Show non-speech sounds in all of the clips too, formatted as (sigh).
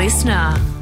listener.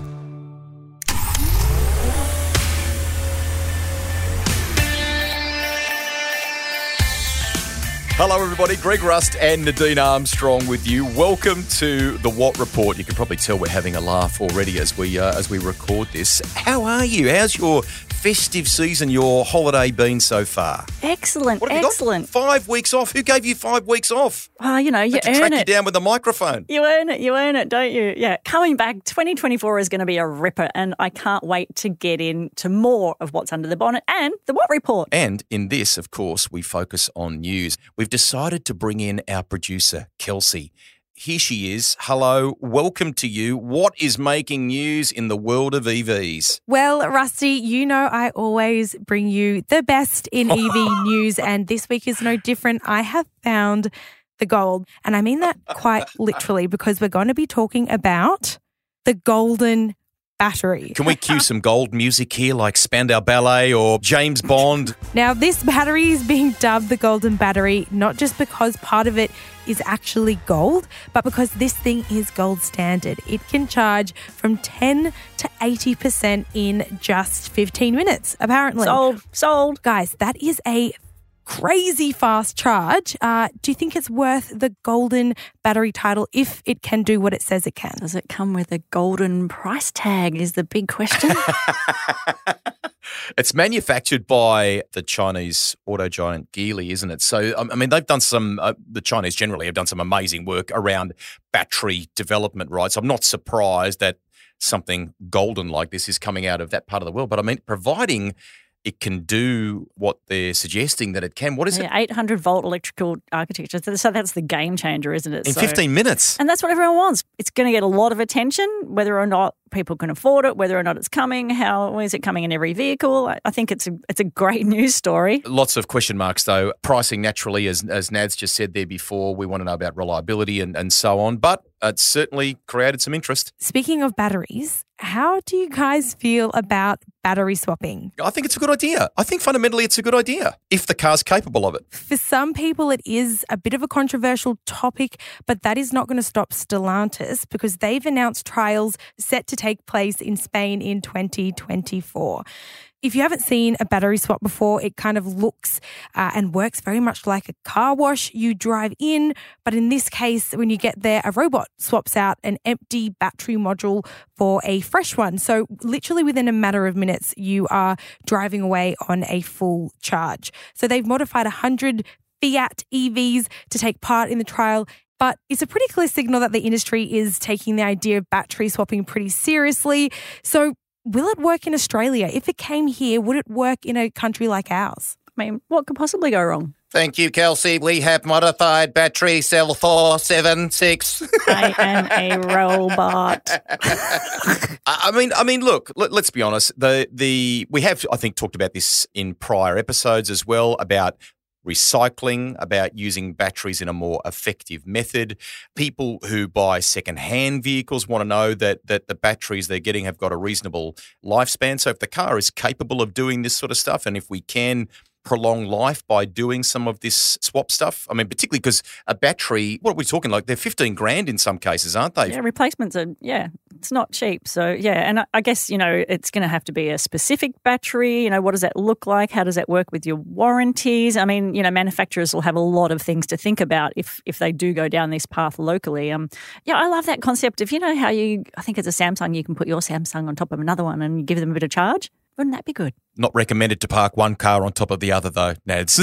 Hello, everybody. Greg Rust and Nadine Armstrong with you. Welcome to the Watt Report. You can probably tell we're having a laugh already as we uh, as we record this. How are you? How's your festive season, your holiday been so far? Excellent, What have you excellent. got? Five weeks off. Who gave you five weeks off? Ah, you know, you earn track you it. down with a microphone. You earn it, you earn it, don't you? Yeah, coming back, 2024 is going to be a ripper, and I can't wait to get into more of what's under the bonnet and the Watt Report. And in this, of course, we focus on news. We've decided to bring in our producer, Kelsey. Here she is. Hello, welcome to you. What is making news in the world of EVs? Well, Rusty, you know I always bring you the best in (laughs) EV news, and this week is no different. I have found the gold, and I mean that quite literally because we're going to be talking about the golden battery. Can we cue some gold music here, like Spandau Ballet or James Bond? (laughs) Now, this battery is being dubbed the golden battery, not just because part of it is actually gold, but because this thing is gold standard. It can charge from 10 to 80% in just 15 minutes, apparently. Sold, sold. Guys, that is a crazy fast charge. Uh, do you think it's worth the golden battery title if it can do what it says it can? Does it come with a golden price tag? Is the big question. (laughs) It's manufactured by the Chinese auto giant Geely, isn't it? So, I mean, they've done some, uh, the Chinese generally have done some amazing work around battery development, right? So I'm not surprised that something golden like this is coming out of that part of the world. But I mean, providing it can do what they're suggesting that it can, what is it? 800 volt electrical architecture. So- So that's the game changer, isn't it? In So- 15 minutes. And that's what everyone wants. It's going to get a lot of attention, whether or not people can afford it, whether or not it's coming. How is it coming in every vehicle? I, I think it's a it's a great (laughs) news story. Lots of question marks, though. Pricing naturally, as as Nads just said there before, we want to know about reliability and, and so on. But it's certainly created some interest. Speaking of batteries, how do you guys feel about battery swapping? I think it's a good idea. I think fundamentally it's a good idea if the car's capable of it. For some people, it is a bit of a controversial topic, but that is not going to stop Stellantis because they've announced trials set to take place in Spain in 2024. If you haven't seen a battery swap before, it kind of looks uh, and works very much like a car wash. You drive in, but in this case, when you get there, a robot swaps out an empty battery module for a fresh one. So, literally within a matter of minutes, you are driving away on a full charge. So, they've modified 100 Fiat EVs to take part in the trial. But it's a pretty clear signal that the industry is taking the idea of battery swapping pretty seriously. So, will it work in Australia? If it came here, would it work in a country like ours? I mean, what could possibly go wrong? Thank you, Kelsey. We have modified battery cell 476. I am a robot. (laughs) I I mean, I mean, look. Let, us be honest. The the we have, I think, talked about this in prior episodes as well about recycling, about using batteries in a more effective method. People who buy second-hand vehicles want to know that that the batteries they're getting have got a reasonable lifespan. So if the car is capable of doing this sort of stuff, and if we can prolong life by doing some of this swap stuff, I mean, particularly because a battery, what are we talking like? They're fifteen grand in some cases, aren't they? Yeah, replacements are, yeah, it's not cheap. So, yeah, and I, I guess, you know, it's going to have to be a specific battery. You know, what does that look like? How does that work with your warranties? I mean, you know, manufacturers will have a lot of things to think about if if they do go down this path locally. Um, yeah, I love that concept of, you know, how you, I think it's a Samsung, you can put your Samsung on top of another one and give them a bit of charge. Wouldn't that be good? Not recommended to park one car on top of the other, though, Nads.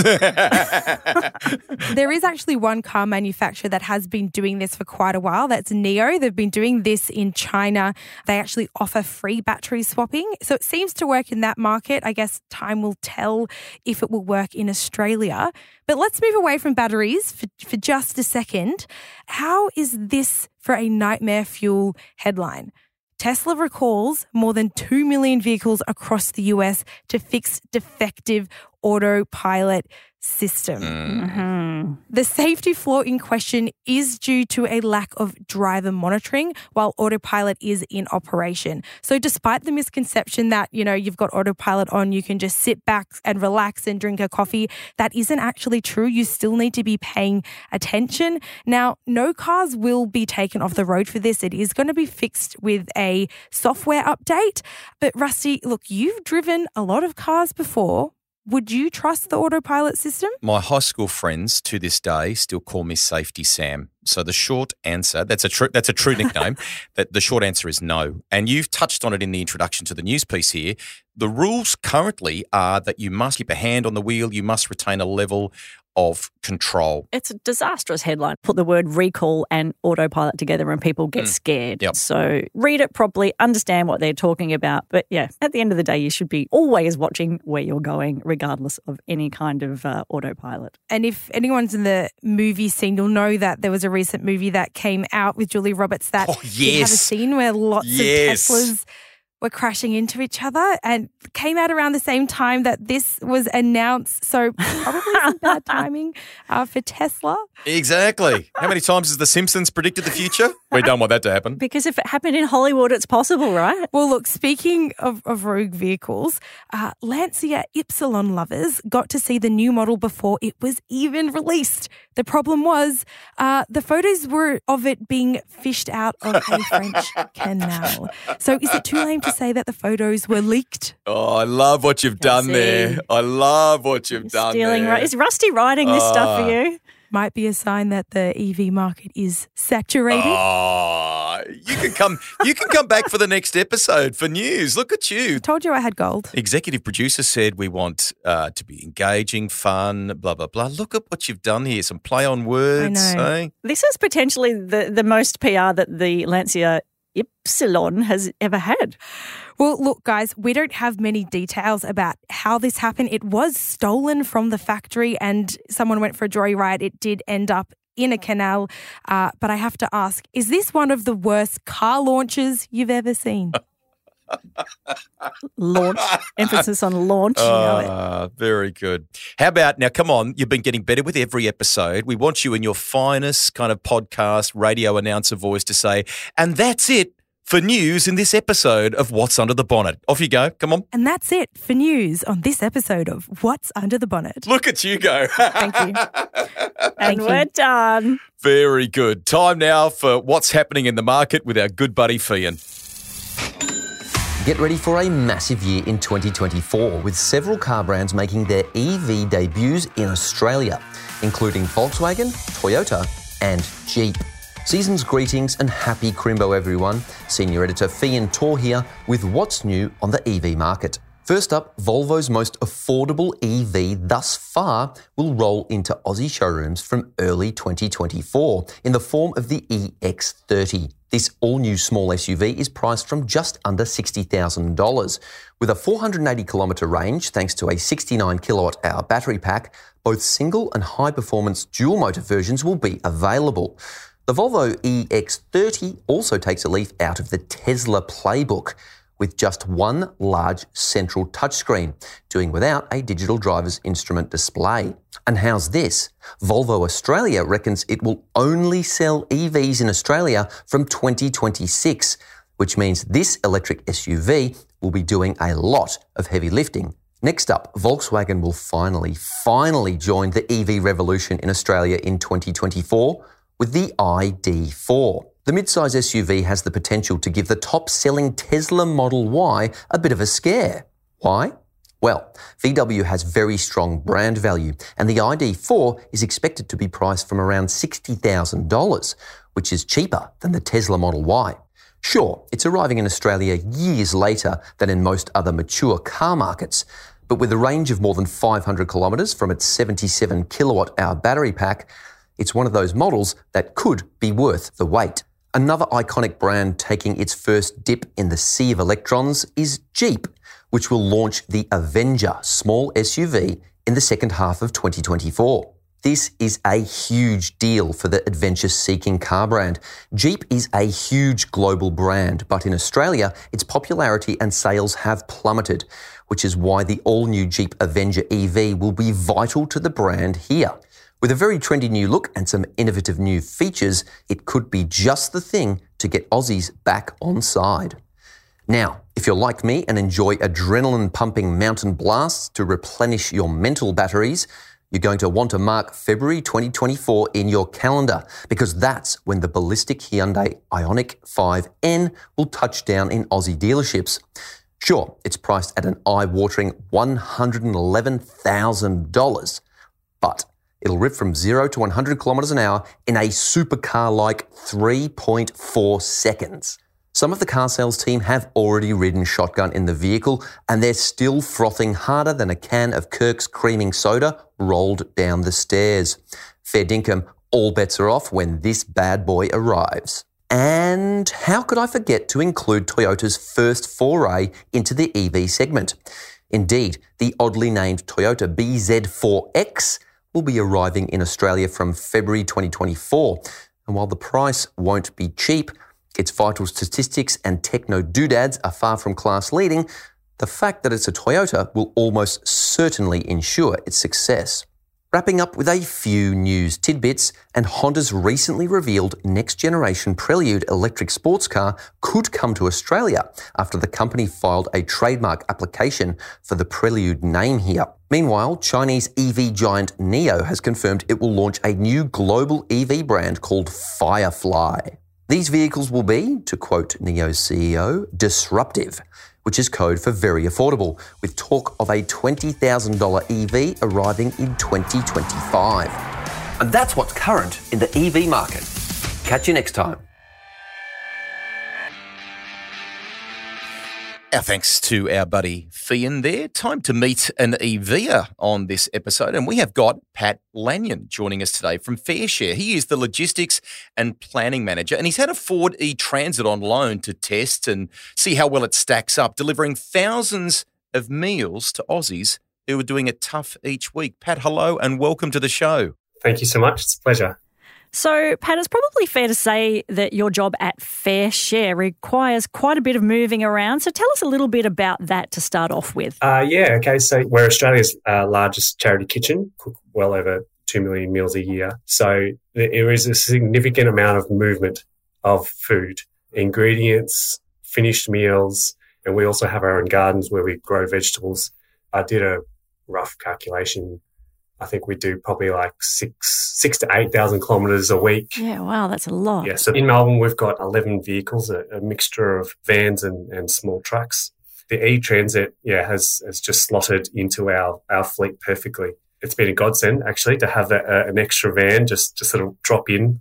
There is actually one car manufacturer that has been doing this for quite a while. That's NIO. They've been doing this in China. They actually offer free battery swapping. So it seems to work in that market. I guess time will tell if it will work in Australia. But let's move away from batteries for, for just a second. How is this for a nightmare fuel headline? Tesla recalls more than 2 million vehicles across the US to fix defective autopilot system. Mhm. The safety flaw in question is due to a lack of driver monitoring while autopilot is in operation. So despite the misconception that, you know, you've got autopilot on, you can just sit back and relax and drink a coffee, that isn't actually true. You still need to be paying attention. Now, no cars will be taken off the road for this. It is going to be fixed with a software update. But Rusty, look, you've driven a lot of cars before. Would you trust the autopilot system? My high school friends to this day still call me Safety Sam. So the short answer, that's a true that's a true nickname, (laughs) that the short answer is no. And you've touched on it in the introduction to the news piece here. The rules currently are that you must keep a hand on the wheel, you must retain a level of control. It's a disastrous headline. Put the word recall and autopilot together and people get scared. Yep. So read it properly, understand what they're talking about. But yeah, at the end of the day, you should be always watching where you're going, regardless of any kind of uh, autopilot. And if anyone's in the movie scene, you'll know that there was a recent movie that came out with Julia Roberts that Oh, did have a scene where lots Yes. of Teslas were crashing into each other and came out around the same time that this was announced. So probably some bad (laughs) timing uh, for Tesla. Exactly. How many times has The Simpsons predicted the future? We don't want that to happen. Because if it happened in Hollywood, it's possible, right? Well, look, speaking of, of rogue vehicles, uh, Lancia Ypsilon lovers got to see the new model before it was even released. The problem was uh, the photos were of it being fished out of a (laughs) French canal. So is it too lame to say that the photos were leaked? Oh, I love what you've done see. there. I love what you've done Stealing. there. Ru- Is Rusty writing this stuff for Ah. you? Might be a sign that the EV market is saturated. Oh, you can come. You can come back for the next episode for news. Look at you. Told you I had gold. Executive producer said we want uh, to be engaging, fun, blah blah blah. Look at what you've done here. Some play on words. I know. eh? This is potentially the, the most PR that the Lancia Ypsilon has ever had. Well, look, guys, we don't have many details about how this happened. It was stolen from the factory and someone went for a joyride. It did end up in a canal. Uh, but I have to ask is this one of the worst car launches you've ever seen? (laughs) Launch. Emphasis on launch. you know. Ah, very good. How about now? Come on, you've been getting better with every episode. We want you in your finest kind of podcast radio announcer voice to say, and that's it for news in this episode of What's Under the Bonnet. Off you go. Come on. And that's it for news on this episode of What's Under the Bonnet. Look at you go. Thank you. (laughs) and you. we're done. Very good. Time now for what's happening in the market with our good buddy Feann. Get ready for a massive year in 2024 with several car brands making their EV debuts in Australia, including Volkswagen, Toyota, and Jeep. Season's greetings and happy Crimbo, everyone. Senior editor Feann Torr here with what's new on the EV market. First up, Volvo's most affordable EV thus far will roll into Aussie showrooms from early 2024 in the form of the EX30. This all new small SUV is priced from just under $60,000. With a 480 kilometre range, thanks to a 69 kilowatt hour battery pack, both single and high performance dual motor versions will be available. The Volvo EX30 also takes a leaf out of the Tesla playbook with just one large central touchscreen, doing without a digital driver's instrument display. And how's this? Volvo Australia reckons it will only sell EVs in Australia from 2026, which means this electric SUV will be doing a lot of heavy lifting. Next up, Volkswagen will finally, finally join the EV revolution in Australia in 2024 with the ID4. The midsize SUV has the potential to give the top selling Tesla Model Y a bit of a scare. Why? Well, VW has very strong brand value, and the ID4 is expected to be priced from around $60,000, which is cheaper than the Tesla Model Y. Sure, it's arriving in Australia years later than in most other mature car markets, but with a range of more than 500 kilometres from its 77 kilowatt hour battery pack, it's one of those models that could be worth the wait. Another iconic brand taking its first dip in the sea of electrons is Jeep, which will launch the Avenger small SUV in the second half of 2024. This is a huge deal for the adventure seeking car brand. Jeep is a huge global brand, but in Australia, its popularity and sales have plummeted. which is why the all new Jeep Avenger EV will be vital to the brand here. With a very trendy new look and some innovative new features, it could be just the thing to get Aussies back on side. Now, if you're like me and enjoy adrenaline pumping mountain blasts to replenish your mental batteries, you're going to want to mark February 2024 in your calendar because that's when the ballistic Hyundai Ioniq 5N will touch down in Aussie dealerships. Sure, it's priced at an eye watering $111,000, but it'll rip from 0 to 100 kilometers an hour in a supercar like 3.4 seconds. Some of the car sales team have already ridden shotgun in the vehicle and they're still frothing harder than a can of Kirk's creaming soda rolled down the stairs. Fair dinkum, all bets are off when this bad boy arrives. And how could I forget to include Toyota's first foray into the EV segment? Indeed, the oddly named Toyota BZ4X will be arriving in Australia from February 2024. And while the price won't be cheap, its vital statistics and techno doodads are far from class leading. The fact that it's a Toyota will almost certainly ensure its success. Wrapping up with a few news tidbits, and Honda's recently revealed next generation Prelude electric sports car could come to Australia after the company filed a trademark application for the Prelude name here. Meanwhile, Chinese EV giant NIO has confirmed it will launch a new global EV brand called Firefly. These vehicles will be, to quote NIO's CEO, disruptive, which is code for very affordable, with talk of a $20,000 EV arriving in 2025. And that's what's current in the EV market. Catch you next time. Our thanks to our buddy Feann there. Time to meet an EVer on this episode. And we have got Pat Lanyon joining us today from FareShare. He is the logistics and planning manager, and he's had a Ford e Transit on loan to test and see how well it stacks up, delivering thousands of meals to Aussies who are doing it tough each week. Pat, hello and welcome to the show. Thank you so much. It's a pleasure. So, Pat, it's probably fair to say that your job at FareShare requires quite a bit of moving around. So, tell us a little bit about that to start off with. Uh, yeah, okay. So, we're Australia's uh, largest charity kitchen, cook well over 2 million meals a year. So, there is a significant amount of movement of food, ingredients, finished meals, and we also have our own gardens where we grow vegetables. I did a rough calculation I think we do probably like six six to eight thousand kilometres a week. Yeah, wow, that's a lot. Yeah, so in Melbourne we've got eleven vehicles, a, a mixture of vans and, and small trucks. The E Transit, yeah, has has just slotted into our our fleet perfectly. It's been a godsend actually to have that, uh, an extra van just just sort of drop in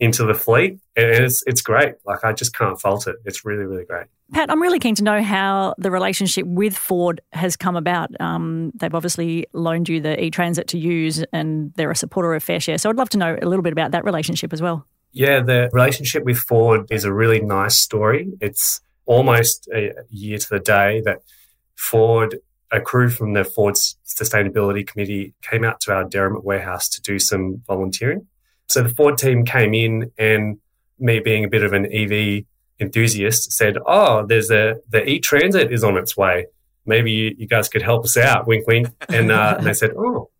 into the fleet, and it's it's great. Like I just can't fault it. It's really really great. Pat, I'm really keen to know how the relationship with Ford has come about. Um, they've obviously loaned you the e-transit to use, and they're a supporter of FareShare. So I'd love to know a little bit about that relationship as well. Yeah, the relationship with Ford is a really nice story. It's almost a year to the day that Ford, a crew from the Ford Sustainability Committee, came out to our Derrimut warehouse to do some volunteering. So the Ford team came in, and me being a bit of an EV enthusiast said, "Oh, there's a the e transit is on its way. Maybe you, you, guys could help us out." Wink, wink. And, uh, and they said, (laughs) "Oh,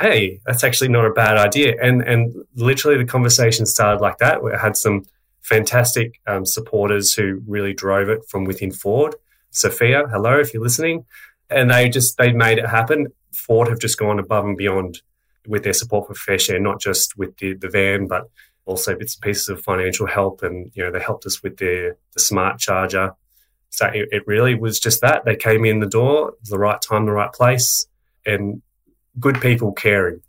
hey, that's actually not a bad idea." And and literally the conversation started like that. We had some fantastic um, supporters who really drove it from within Ford. Sophia, hello if you're listening. And they just they made it happen. Ford have just gone above and beyond with their support for FareShare, not just with the, the van, but also bits and pieces of financial help. And, you know, they helped us with their the smart charger. So it, it really was just that. They came in the door, the right time, the right place, and good people caring.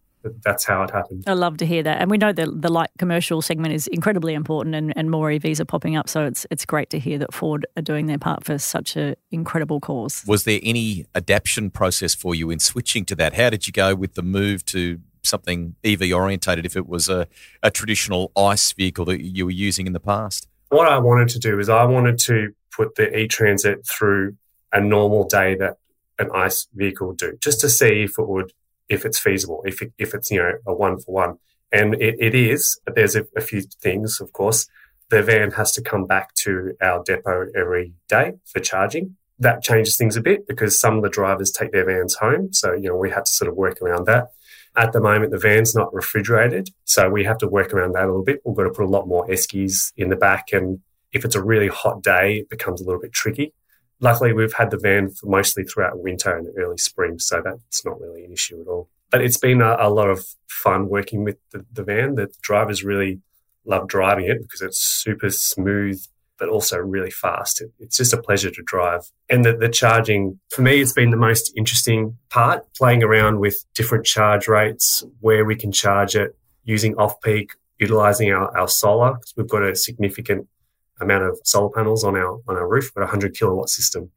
That's how it happened. I love to hear that. And we know that the light commercial segment is incredibly important and, and more EVs are popping up. So it's it's great to hear that Ford are doing their part for such an incredible cause. Was there any adaptation process for you in switching to that? How did you go with the move to something EV orientated if it was a, a traditional ICE vehicle that you were using in the past? What I wanted to do is I wanted to put the e transit through a normal day that an ICE vehicle would do, just to see if it would, if it's feasible, if it, if it's you know a one for one, and it, it is. But there's a, a few things, of course. The van has to come back to our depot every day for charging. that changes things a bit because some of the drivers take their vans home. So, you know, we had to sort of work around that. At the moment, the van's not refrigerated. So we have to work around that a little bit. We've got to put a lot more eskies in the back. And if it's a really hot day, it becomes a little bit tricky. Luckily, we've had the van mostly throughout winter and early spring. So that's not really an issue at all. But it's been a, a lot of fun working with the, the van. The drivers really love driving it because it's super smooth but also really fast. It, it's just a pleasure to drive. And the, the charging, for me, it's been the most interesting part, playing around with different charge rates, where we can charge it, using off peak, utilizing our, our solar. We've got a significant amount of solar panels on our, on our roof, We've a 100 kilowatt system.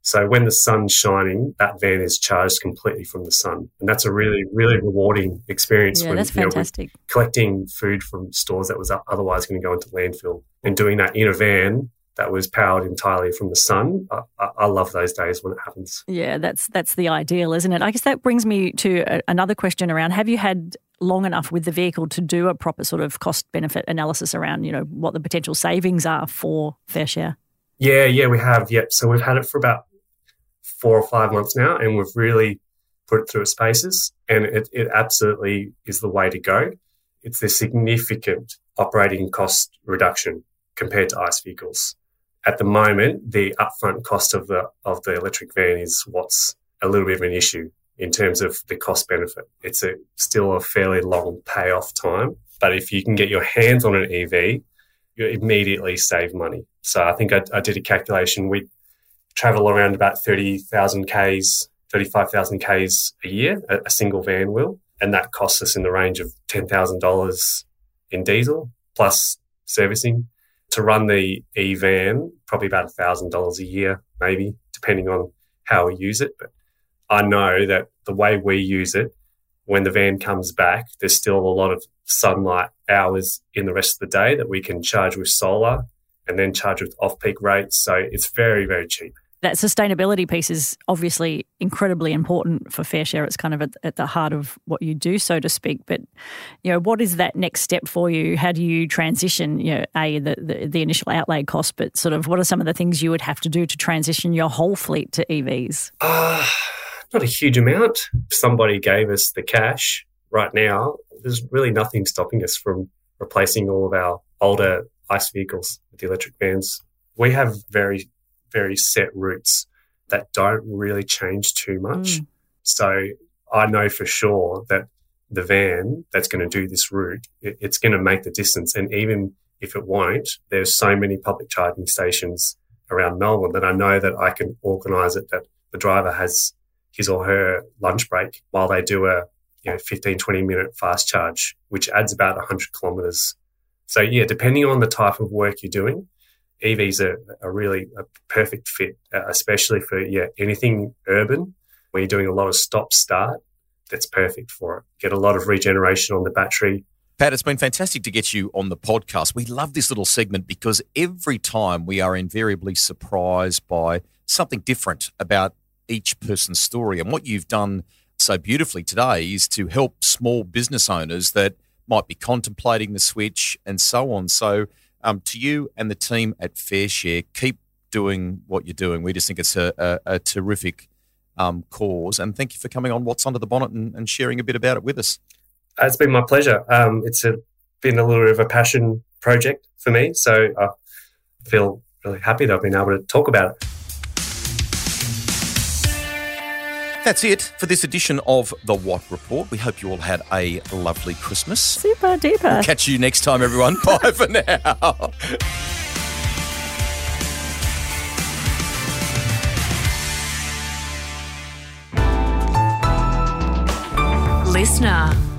So when the sun's shining, that van is charged completely from the sun. And that's a really, really rewarding experience. Yeah, when, that's you know, fantastic. collecting food from stores that was otherwise going to go into landfill and doing that in a van that was powered entirely from the sun. I, I, love those days when it happens. Yeah, that's that's the ideal, isn't it? I guess that brings me to a, another question around: Have you had long enough with the vehicle to do a proper sort of cost benefit analysis around, you know, what the potential savings are for FareShare? Yeah, yeah, we have. Yep. So we've had it for about four or five months now, and we've really put it through its paces, and it, it absolutely is the way to go. It's a significant operating cost reduction compared to ICE vehicles. At the moment, the upfront cost of the of the electric van is what's a little bit of an issue in terms of the cost benefit. It's a still a fairly long payoff time, but if you can get your hands on an EV, you immediately save money. So I think I, I did a calculation. We travel around about 30,000 Ks, 35,000 Ks a year, a, a, single van will. And that costs us in the range of $10,000 in diesel plus servicing. To run the e van, probably about $1,000 a year, maybe, depending on how we use it. But I know that the way we use it, when the van comes back, there's still a lot of sunlight hours in the rest of the day that we can charge with solar and then charge with off peak rates. So it's very, very cheap that sustainability piece is obviously incredibly important for FareShare. It's kind of at, at, the heart of what you do, so to speak. But you know, what is that next step for you? How do you transition? You know, a the, the, the initial outlay cost, but sort of what are some of the things you would have to do to transition your whole fleet to EVs? Uh, not a huge amount. If somebody gave us the cash right now, there's really nothing stopping us from replacing all of our older ICE vehicles with the electric vans. We have very very set routes that don't really change too much. Mm. So I know for sure that the van that's going to do this route, it, it's going to make the distance. And even if it won't, there's so many public charging stations around Melbourne that I know that I can organise it that the driver has his or her lunch break while they do a you know 15 20 minute fast charge which adds about 100 kilometers so yeah depending on the type of work you're doing EVs are, are really a perfect fit, uh, especially for yeah anything urban where you're doing a lot of stop start. That's perfect for it. Get a lot of regeneration on the battery. Pat, it's been fantastic to get you on the podcast. We love this little segment because every time we are invariably surprised by something different about each person's story. And what you've done so beautifully today is to help small business owners that might be contemplating the switch and so on. So, um, to you and the team at FareShare, keep doing what you're doing. We just think it's a, a, a terrific um, cause. And thank you for coming on What's Under the Bonnet and, and sharing a bit about it with us. Uh, it's been my pleasure. Um, it's a, been a little bit of a passion project for me. So I feel really happy that I've been able to talk about it. That's it for this edition of The Watt Report. We hope you all had a lovely Christmas. Super duper. We'll catch you next time, everyone. (laughs) Bye for now. Listener.